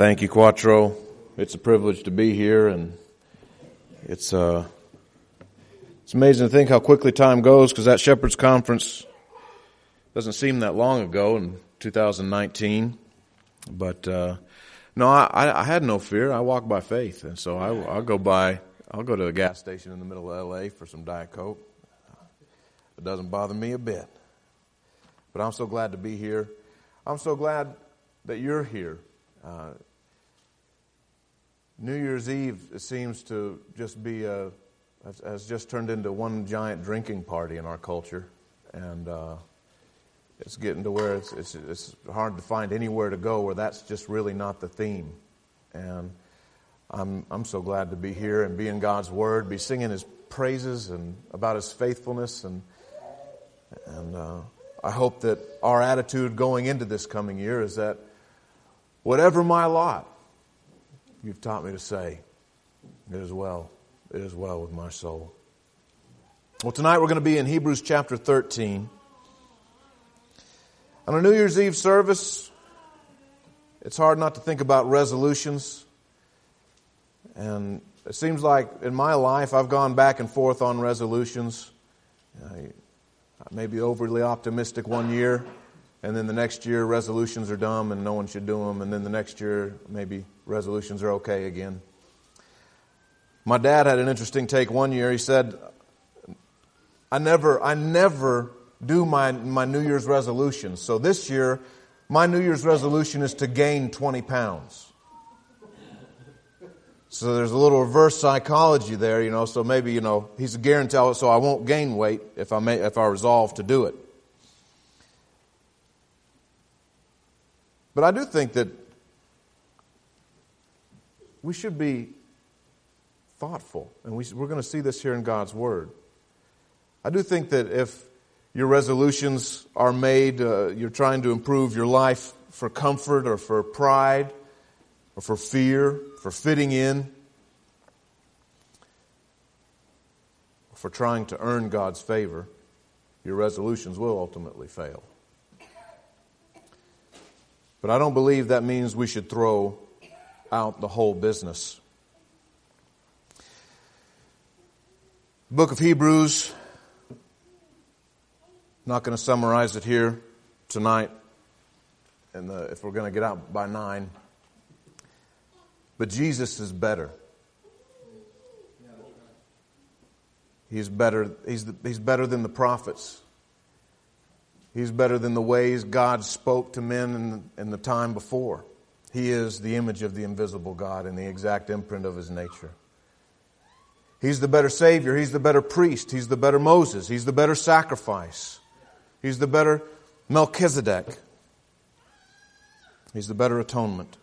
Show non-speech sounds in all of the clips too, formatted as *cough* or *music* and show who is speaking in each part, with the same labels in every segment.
Speaker 1: Thank you, Quattro. It's a privilege to be here, and it's uh, it's amazing to think how quickly time goes because that Shepherds Conference doesn't seem that long ago in 2019. But uh, no, I, I had no fear. I walk by faith, and so I, I'll go by. I'll go to a gas station in the middle of L.A. for some Diet Coke. It doesn't bother me a bit. But I'm so glad to be here. I'm so glad that you're here. Uh, New Year's Eve seems to just be a, has just turned into one giant drinking party in our culture, and uh, it's getting to where it's, it's, it's hard to find anywhere to go where that's just really not the theme. And I'm I'm so glad to be here and be in God's Word, be singing His praises and about His faithfulness, and and uh, I hope that our attitude going into this coming year is that Whatever my lot, you've taught me to say, it is well. It is well with my soul. Well, tonight we're going to be in Hebrews chapter 13. On a New Year's Eve service, it's hard not to think about resolutions. And it seems like in my life, I've gone back and forth on resolutions. I may be overly optimistic one year, and then the next year resolutions are dumb and no one should do them, and then the next year maybe resolutions are okay again. My dad had an interesting take one year. He said, I never, I never do my, my New Year's resolutions. So this year, my New Year's resolution is to gain 20 pounds. So there's a little reverse psychology there, you know, so maybe, you know, he's a guarantee, so I won't gain weight if I may, if I resolve to do it. But I do think that we should be thoughtful, and we, we're going to see this here in God's Word. I do think that if your resolutions are made, uh, you're trying to improve your life for comfort or for pride or for fear, for fitting in, for trying to earn God's favor, your resolutions will ultimately fail. But I don't believe that means we should throw out the whole business. Book of Hebrews, not going to summarize it here tonight, and if we're going to get out by nine. But Jesus is better. He's better. He's, the, he's better than the prophets. He's better than the ways God spoke to men in, in the time before. He is the image of the invisible God and the exact imprint of his nature. He's the better Savior. He's the better priest. He's the better Moses. He's the better sacrifice. He's the better Melchizedek. He's the better atonement.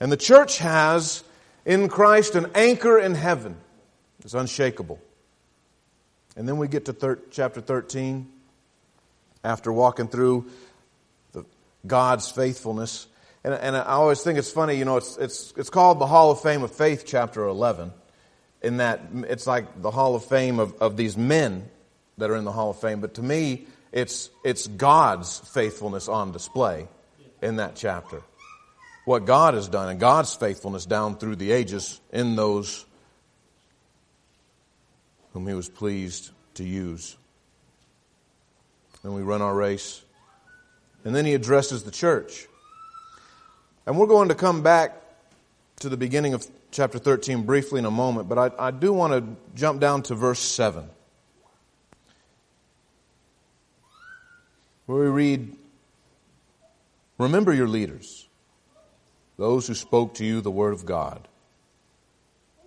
Speaker 1: And the church has in Christ an anchor in heaven. It's unshakable. And then we get to thir- chapter 13 after walking through the, God's faithfulness. And, and I always think it's funny, you know, it's, it's, it's called the Hall of Fame of Faith, chapter 11, in that it's like the Hall of Fame of, of these men that are in the Hall of Fame. But to me, it's, it's God's faithfulness on display in that chapter. What God has done and God's faithfulness down through the ages in those whom He was pleased to use and we run our race. And then he addresses the church. And we're going to come back to the beginning of chapter 13 briefly in a moment, but I, I do want to jump down to verse 7. Where we read, Remember your leaders, those who spoke to you the word of God.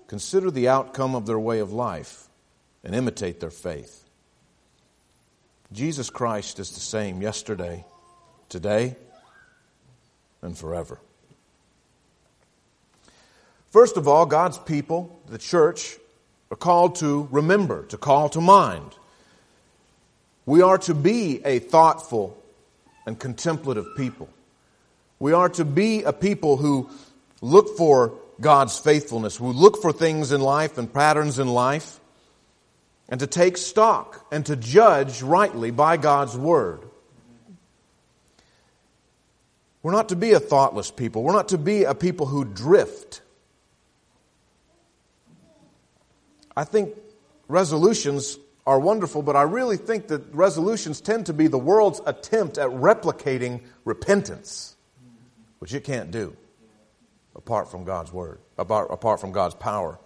Speaker 1: Consider the outcome of their way of life and imitate their faith. Jesus Christ is the same yesterday, today, and forever. First of all, God's people, the church, are called to remember, to call to mind. We are to be a thoughtful and contemplative people. We are to be a people who look for God's faithfulness, who look for things in life and patterns in life, and to take stock and to judge rightly by God's Word. We're not to be a thoughtless people. We're not to be a people who drift. I think resolutions are wonderful, but I really think that resolutions tend to be the world's attempt at replicating repentance, which it can't do apart from God's word, apart, apart from God's power.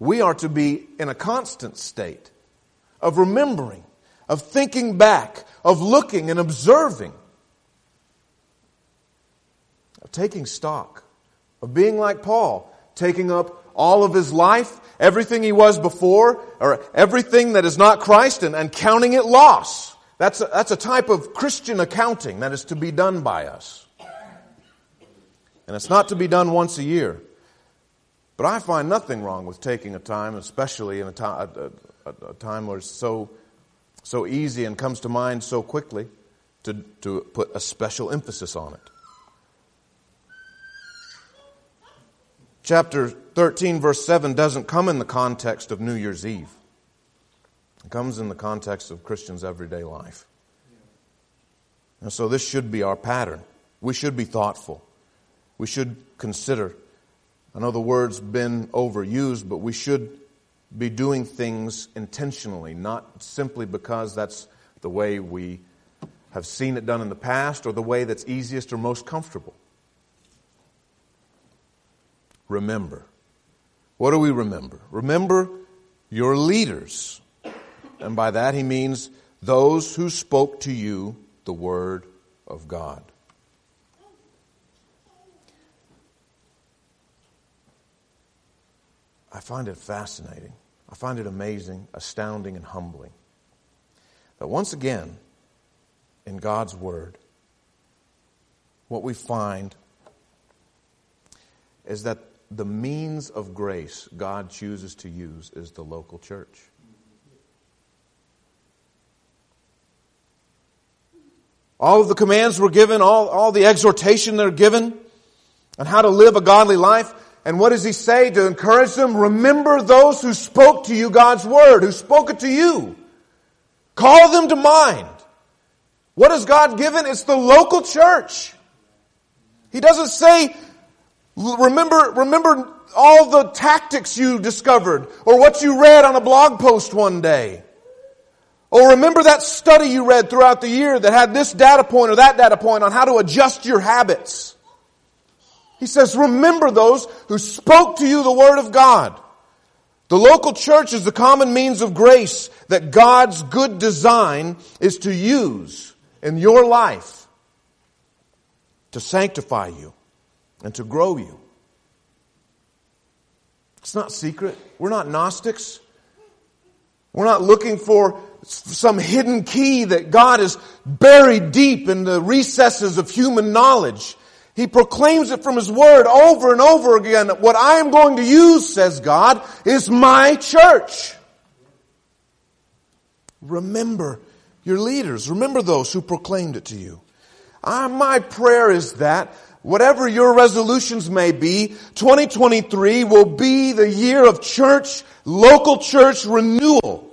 Speaker 1: We are to be in a constant state of remembering, of thinking back, of looking and observing, of taking stock, of being like Paul, taking up all of his life, everything he was before, or everything that is not Christ, and, and counting it loss. That's a, that's a type of Christian accounting that is to be done by us. And it's not to be done once a year. But I find nothing wrong with taking a time, especially in a, time, a, a, a time where it's so, so easy and comes to mind so quickly, to, to put a special emphasis on it. Chapter 13, verse 7 doesn't come in the context of New Year's Eve. It comes in the context of Christians' everyday life. And so this should be our pattern. We should be thoughtful. We should consider I know the word's been overused, but we should be doing things intentionally, not simply because that's the way we have seen it done in the past or the way that's easiest or most comfortable. Remember. What do we remember? Remember your leaders. And by that he means those who spoke to you the word of God. I find it fascinating. I find it amazing, astounding, and humbling. That once again, in God's Word, what we find is that the means of grace God chooses to use is the local church. All of the commands were given, all, all the exhortation they're given, on how to live a godly life. And what does he say to encourage them? Remember those who spoke to you God's word, who spoke it to you. Call them to mind. What has God given? It's the local church. He doesn't say, remember, remember all the tactics you discovered or what you read on a blog post one day. Or remember that study you read throughout the year that had this data point or that data point on how to adjust your habits. He says, remember those who spoke to you the word of God. The local church is the common means of grace that God's good design is to use in your life to sanctify you and to grow you. It's not secret. We're not Gnostics. We're not looking for some hidden key that God has buried deep in the recesses of human knowledge. He proclaims it from His Word over and over again. What I am going to use, says God, is my church. Remember your leaders. Remember those who proclaimed it to you. Uh, my prayer is that whatever your resolutions may be, 2023 will be the year of church, local church renewal.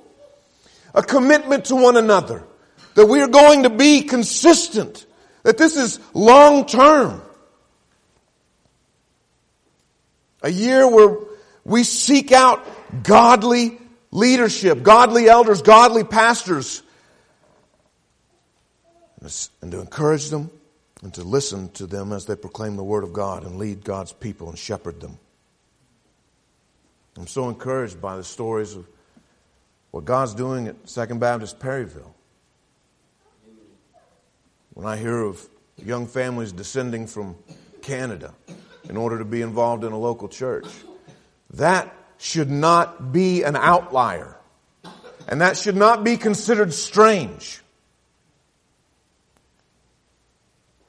Speaker 1: A commitment to one another. That we are going to be consistent. That this is long term. A year where we seek out godly leadership, godly elders, godly pastors, and to encourage them and to listen to them as they proclaim the Word of God and lead God's people and shepherd them. I'm so encouraged by the stories of what God's doing at Second Baptist Perryville. When I hear of young families descending from Canada in order to be involved in a local church. That should not be an outlier. And that should not be considered strange.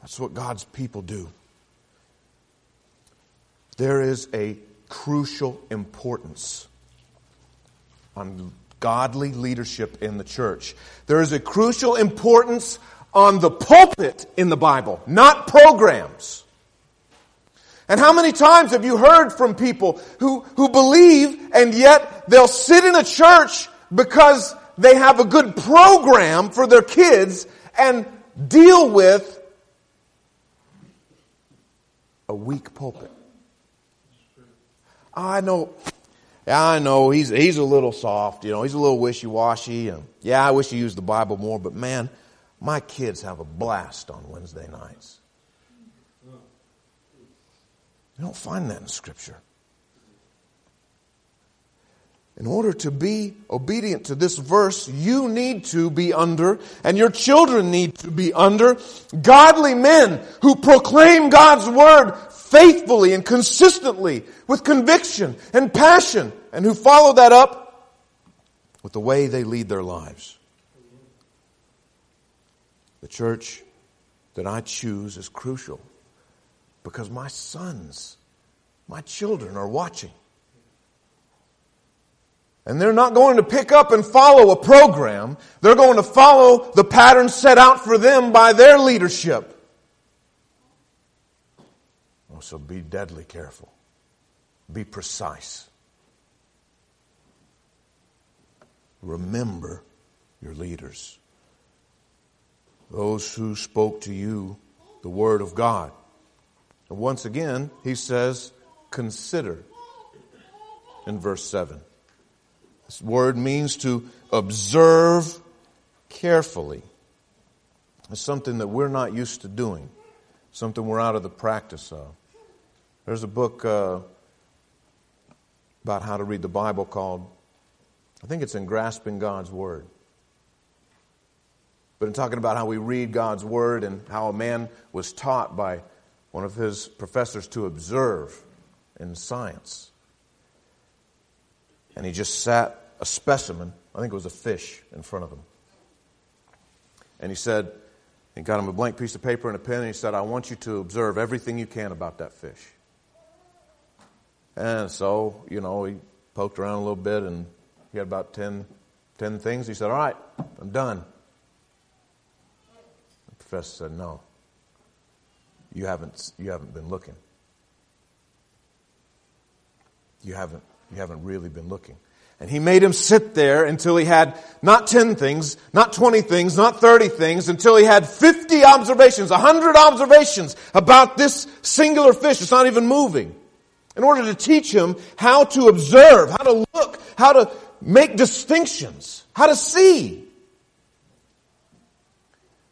Speaker 1: That's what God's people do. There is a crucial importance on godly leadership in the church. There is a crucial importance on the pulpit in the Bible, not programs. And how many times have you heard from people who, who believe and yet they'll sit in a church because they have a good program for their kids and deal with a weak pulpit. I know, yeah, I know he's, he's a little soft, you know, he's a little wishy-washy. And yeah, I wish he used the Bible more, but man, my kids have a blast on Wednesday nights. You don't find that in Scripture. In order to be obedient to this verse, you need to be under, and your children need to be under, godly men who proclaim God's word faithfully and consistently with conviction and passion, and who follow that up with the way they lead their lives. The church that I choose is crucial because my sons, my children are watching. And they're not going to pick up and follow a program. They're going to follow the pattern set out for them by their leadership. Oh, so be deadly careful. Be precise. Remember your leaders. Those who spoke to you the word of God. And once again, he says, consider in verse 7. This word means to observe carefully. It's something that we're not used to doing, something we're out of the practice of. There's a book uh, about how to read the Bible called, I think it's in Grasping God's Word. But in talking about how we read God's Word and how a man was taught by one of his professors to observe in science and he just sat a specimen, I think it was a fish, in front of him. And he said, he got him a blank piece of paper and a pen, and he said, I want you to observe everything you can about that fish. And so, you know, he poked around a little bit and he had about 10, 10 things. He said, All right, I'm done. The professor said, No. You haven't, you haven't been looking. You haven't you haven't really been looking. And he made him sit there until he had not 10 things, not 20 things, not 30 things, until he had 50 observations, 100 observations about this singular fish. It's not even moving. In order to teach him how to observe, how to look, how to make distinctions, how to see.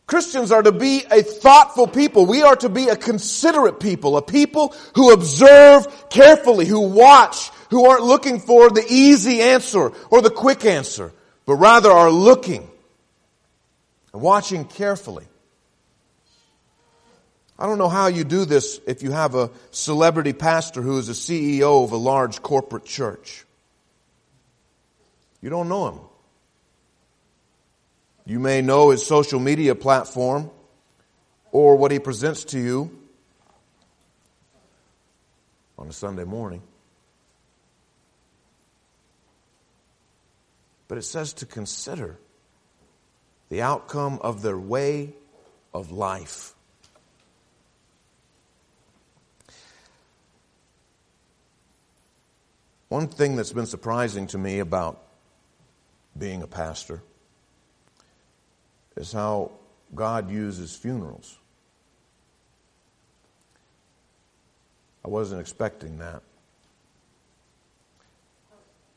Speaker 1: Christians are to be a thoughtful people. We are to be a considerate people, a people who observe carefully, who watch, who aren't looking for the easy answer or the quick answer, but rather are looking and watching carefully. I don't know how you do this if you have a celebrity pastor who is a CEO of a large corporate church. You don't know him. You may know his social media platform or what he presents to you on a Sunday morning. But it says to consider the outcome of their way of life. One thing that's been surprising to me about being a pastor is how God uses funerals. I wasn't expecting that.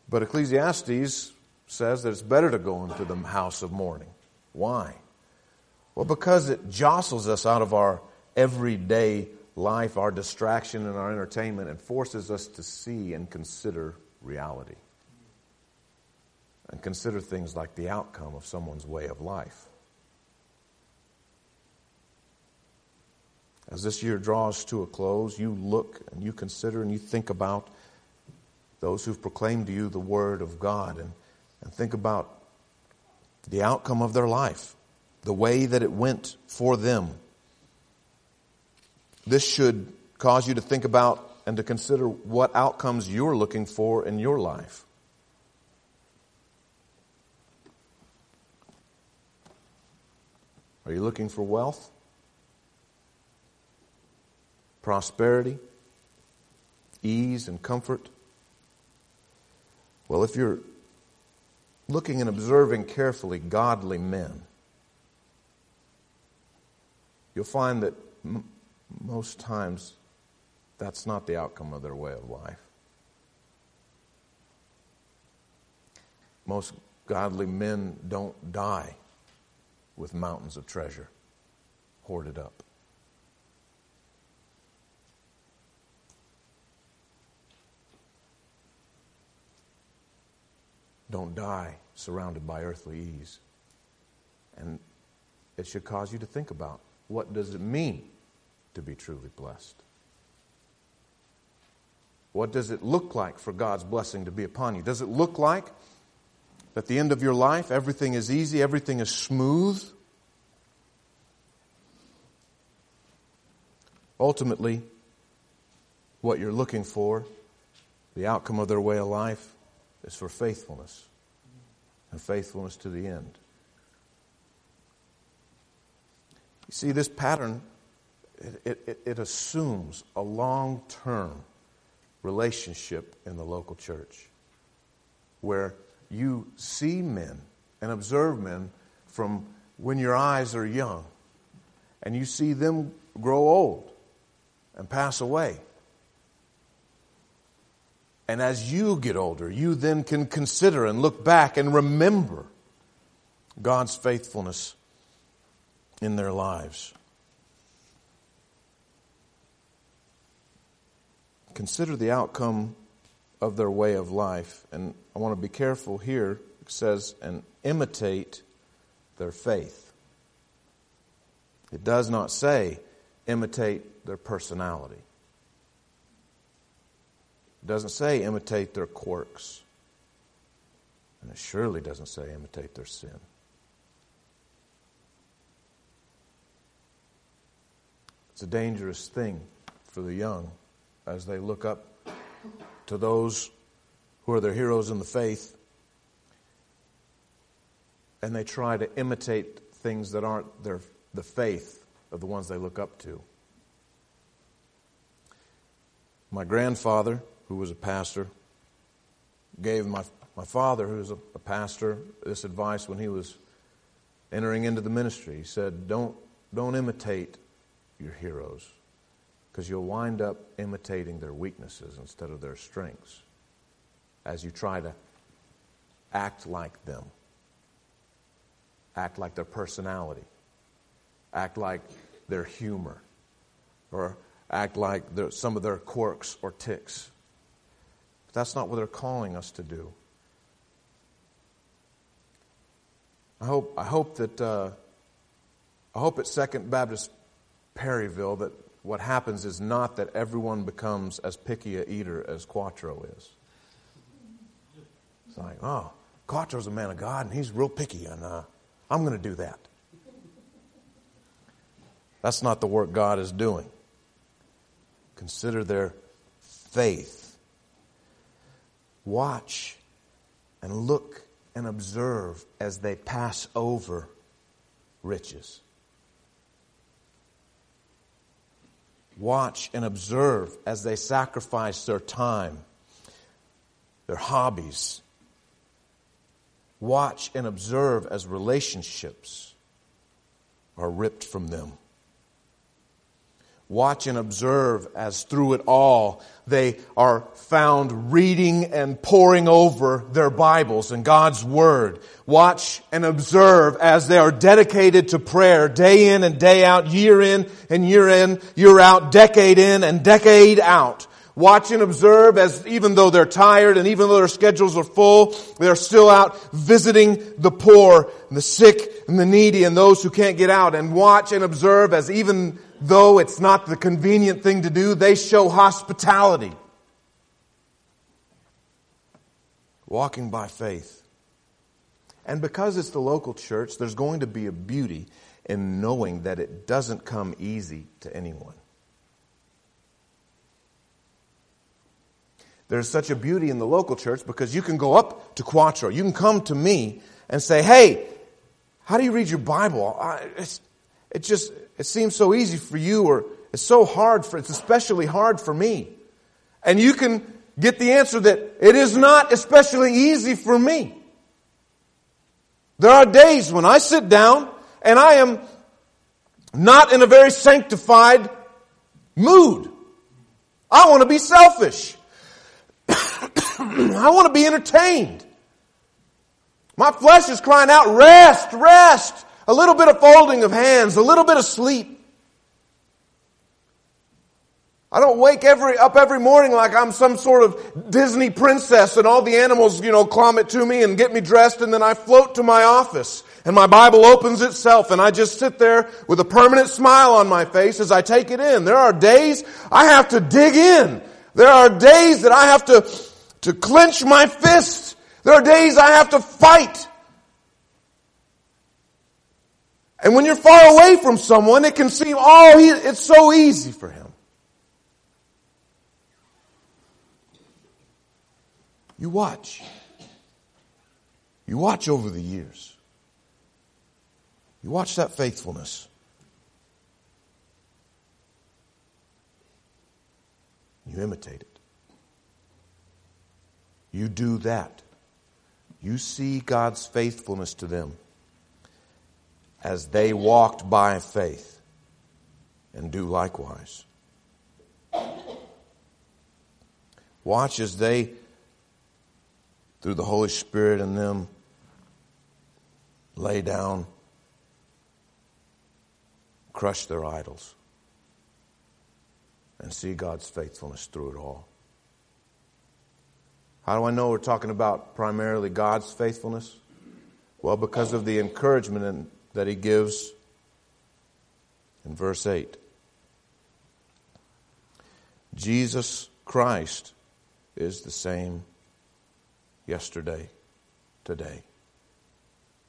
Speaker 1: But Ecclesiastes says that it's better to go into the house of mourning. Why? Well, because it jostles us out of our everyday life, our distraction, and our entertainment, and forces us to see and consider reality. And consider things like the outcome of someone's way of life. As this year draws to a close, you look and you consider and you think about those who've proclaimed to you the Word of God and and think about the outcome of their life, the way that it went for them. This should cause you to think about and to consider what outcomes you're looking for in your life. Are you looking for wealth? Prosperity? Ease and comfort? Well, if you're looking and observing carefully godly men, you'll find that m- most times That's not the outcome of their way of life. Most godly men don't die with mountains of treasure hoarded up. Don't die surrounded by earthly ease. And it should cause you to think about what does it mean to be truly blessed? What does it look like for God's blessing to be upon you? Does it look like at the end of your life everything is easy, everything is smooth? Ultimately, what you're looking for, the outcome of their way of life, is for faithfulness and faithfulness to the end. You see, this pattern, it, it, it assumes a long term relationship in the local church where you see men and observe men from when your eyes are young and you see them grow old and pass away. And as you get older, you then can consider and look back and remember God's faithfulness in their lives. Consider the outcome of their way of life. And I want to be careful here. It says, and imitate their faith. It does not say imitate their personality. It doesn't say imitate their quirks. And it surely doesn't say imitate their sin. It's a dangerous thing for the young as they look up to those who are their heroes in the faith and they try to imitate things that aren't their, the faith of the ones they look up to. My grandfather, who was a pastor, gave my, my father, who was a, a pastor, this advice when he was entering into the ministry. He said, Don't, don't imitate your heroes because you'll wind up imitating their weaknesses instead of their strengths as you try to act like them, act like their personality, act like their humor, or act like their, some of their quirks or ticks. But that's not what they're calling us to do. I hope, I hope that uh, I hope at Second Baptist Perryville that what happens is not that everyone becomes as picky a eater as Quattro is. It's like, oh, Quattro's a man of God and he's real picky, and uh, I'm going to do that. That's not the work God is doing. Consider their faith. Watch and look and observe as they pass over riches. Watch and observe as they sacrifice their time, their hobbies. Watch and observe as relationships are ripped from them. Watch and observe as through it all they are found reading and poring over their Bibles and God's Word. Watch and observe as they are dedicated to prayer day in and day out, year in and year in, year out, decade in and decade out. Watch and observe as even though they're tired and even though their schedules are full, they're still out visiting the poor and the sick and the needy and those who can't get out. And watch and observe as even though it's not the convenient thing to do, they show hospitality. Walking by faith. And because it's the local church, there's going to be a beauty in knowing that it doesn't come easy to anyone. There's such a beauty in the local church because you can go up to Quattro. You can come to me and say, hey, how do you read your Bible? I, it just, it seems so easy for you or it's so hard for, it's especially hard for me. And you can get the answer that it is not especially easy for me. There are days when I sit down and I am not in a very sanctified mood. I want to be selfish. *coughs* I want to be entertained. My flesh is crying out, rest, rest. A little bit of folding of hands, a little bit of sleep. I don't wake every, up every morning like I'm some sort of Disney princess and all the animals, you know, climb it to me and get me dressed and then I float to my office and my Bible opens itself and I just sit there with a permanent smile on my face as I take it in. There are days I have to dig in. There are days that I have to, to clench my fist. There are days I have to fight. And when you're far away from someone, it can seem, oh, he, it's so easy for him. You watch. You watch over the years. You watch that faithfulness. You imitate it. You do that. You see God's faithfulness to them as they walked by faith and do likewise. Watch as they through the Holy Spirit in them, lay down, crush their idols, and see God's faithfulness through it all. How do I know we're talking about primarily God's faithfulness? Well, because of the encouragement in, that He gives in verse 8. Jesus Christ is the same yesterday, today,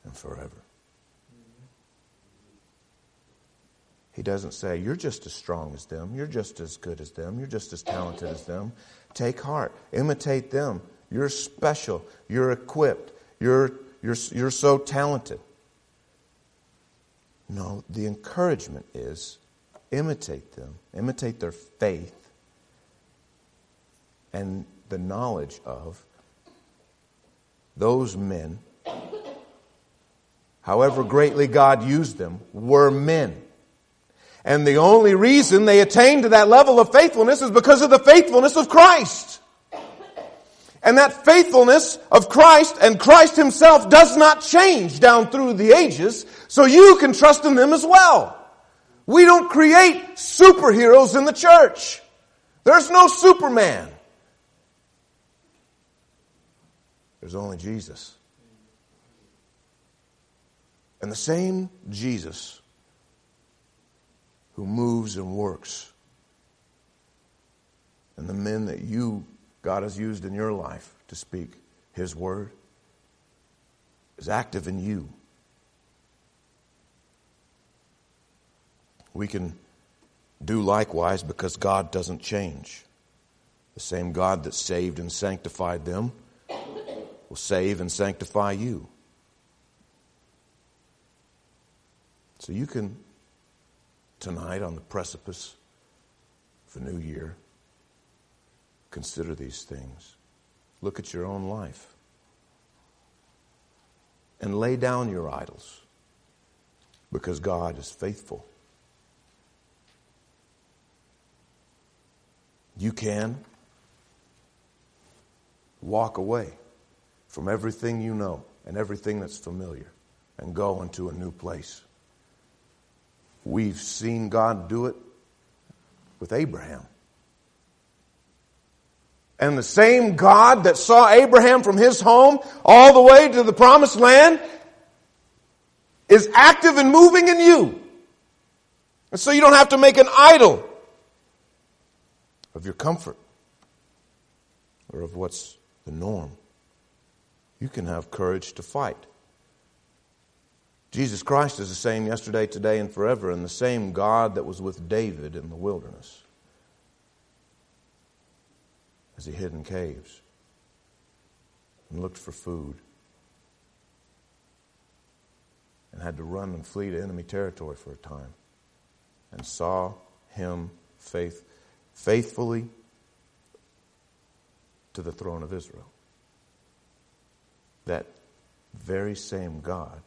Speaker 1: and forever. He doesn't say, You're just as strong as them. You're just as good as them. You're just as talented as them. Take heart. Imitate them. You're special. You're equipped. You're, you're, you're so talented. No, the encouragement is imitate them, imitate their faith and the knowledge of those men, however greatly God used them, were men. And the only reason they attained to that level of faithfulness is because of the faithfulness of Christ. And that faithfulness of Christ and Christ himself does not change down through the ages, so you can trust in them as well. We don't create superheroes in the church. There's no Superman. There's only Jesus. And the same Jesus who moves and works, and the men that you, God, has used in your life to speak His word, is active in you. We can do likewise because God doesn't change. The same God that saved and sanctified them will save and sanctify you. So you can, tonight on the precipice of a new year, consider these things. Look at your own life. And lay down your idols because God is faithful. You can walk away from everything you know and everything that's familiar and go into a new place. We've seen God do it with Abraham. And the same God that saw Abraham from his home all the way to the promised land is active and moving in you. And so you don't have to make an idol of your comfort or of what's the norm you can have courage to fight. Jesus Christ is the same yesterday, today, and forever, and the same God that was with David in the wilderness as he hid in caves and looked for food and had to run and flee to enemy territory for a time and saw him faith, faithfully to the throne of Israel that very same God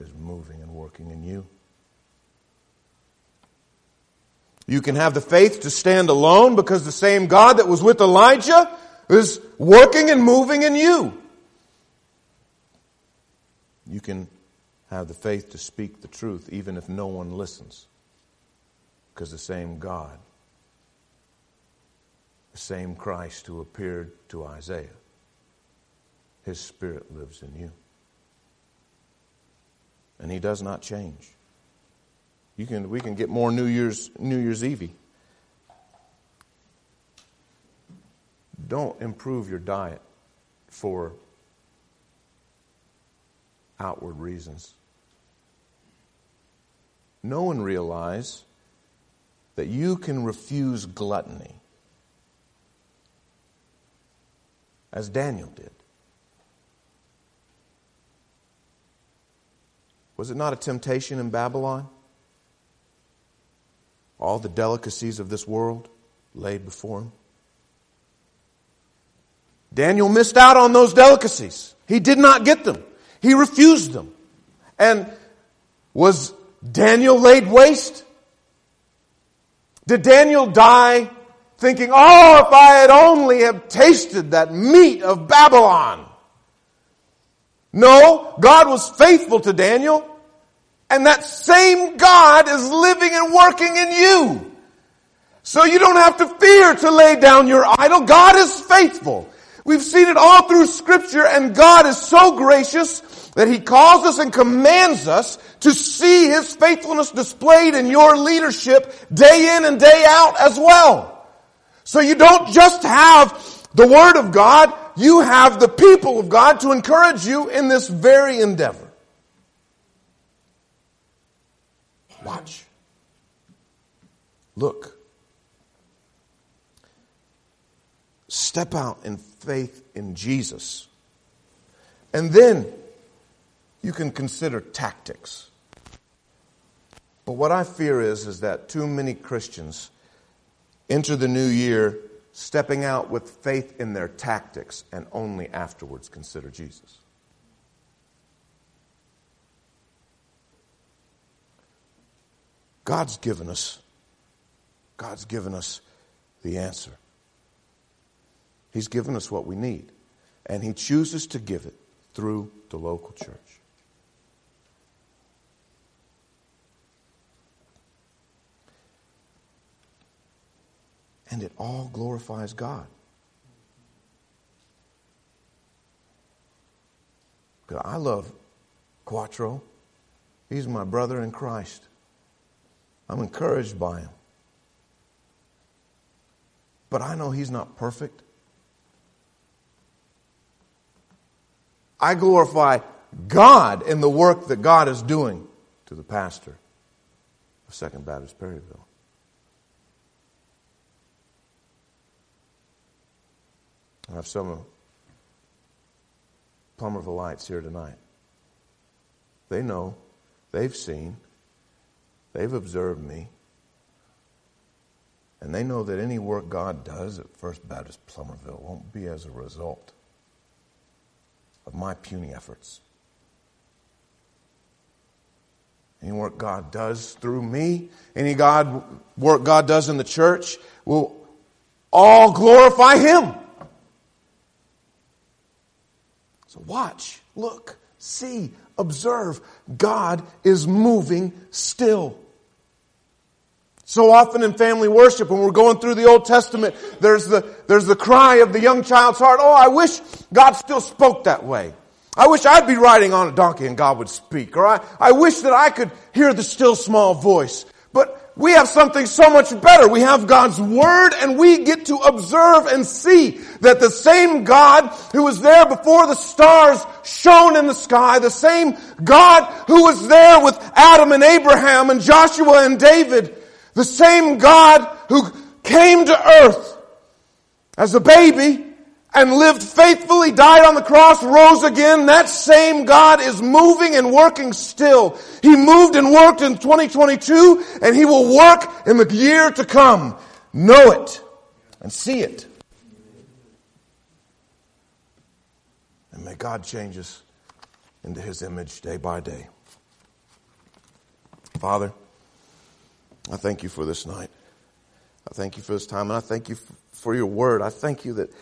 Speaker 1: is moving and working in you. You can have the faith to stand alone because the same God that was with Elijah is working and moving in you. You can have the faith to speak the truth even if no one listens because the same God, the same Christ who appeared to Isaiah, his spirit lives in you. And he does not change. You can, we can get more New Year's, New Year's Eve. Don't improve your diet for outward reasons. No one realize that you can refuse gluttony, as Daniel did. Was it not a temptation in Babylon? all the delicacies of this world laid before him. Daniel missed out on those delicacies. He did not get them. He refused them. And was Daniel laid waste? Did Daniel die thinking, oh, if I had only have tasted that meat of Babylon? No, God was faithful to Daniel. And that same God is living and working in you. So you don't have to fear to lay down your idol. God is faithful. We've seen it all through scripture and God is so gracious that He calls us and commands us to see His faithfulness displayed in your leadership day in and day out as well. So you don't just have the Word of God, you have the people of God to encourage you in this very endeavor. Watch. Look. Step out in faith in Jesus. And then you can consider tactics. But what I fear is, is that too many Christians enter the new year stepping out with faith in their tactics and only afterwards consider Jesus. God's given us, God's given us the answer. He's given us what we need, and He chooses to give it through the local church. And it all glorifies God. I love Quattro. He's my brother in Christ. I'm encouraged by him. But I know he's not perfect. I glorify God in the work that God is doing to the pastor of Second Baptist Perryville. I have some of Plumerville Lights here tonight. They know, they've seen, They've observed me. And they know that any work God does at First Baptist Plumerville won't be as a result of my puny efforts. Any work God does through me, any God work God does in the church will all glorify Him. So watch, look, see, observe. God is moving still. So often in family worship, when we're going through the Old Testament, there's the, there's the cry of the young child's heart, oh, I wish God still spoke that way. I wish I'd be riding on a donkey and God would speak. Or I, I wish that I could hear the still small voice. But we have something so much better. We have God's Word and we get to observe and see that the same God who was there before the stars shone in the sky, the same God who was there with Adam and Abraham and Joshua and David, the same God who came to earth as a baby and lived faithfully, died on the cross, rose again. That same God is moving and working still. He moved and worked in 2022 and He will work in the year to come. Know it and see it. And may God change us into His image day by day. Father, I thank you for this night. I thank you for this time, and I thank you for your word. I thank you that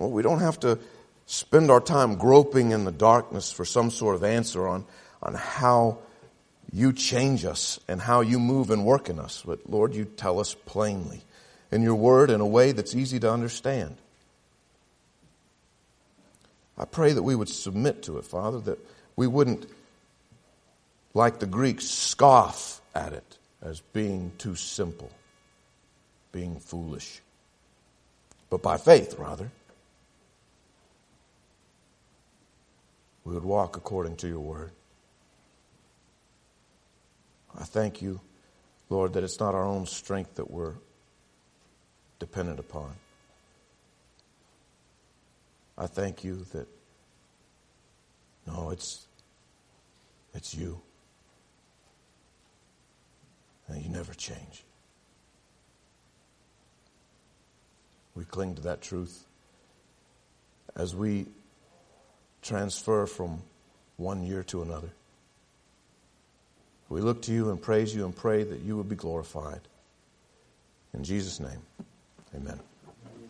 Speaker 1: well, we don't have to spend our time groping in the darkness for some sort of answer on, on how you change us and how you move and work in us. But Lord, you tell us plainly in your word in a way that's easy to understand. I pray that we would submit to it, Father, that we wouldn't, like the Greeks, scoff at it as being too simple, being foolish, but by faith, rather. We would walk according to your word. I thank you, Lord, that it's not our own strength that we're dependent upon. I thank you that, no, it's, it's you. And you never change. We cling to that truth as we transfer from one year to another. We look to you and praise you and pray that you would be glorified. In Jesus' name, amen.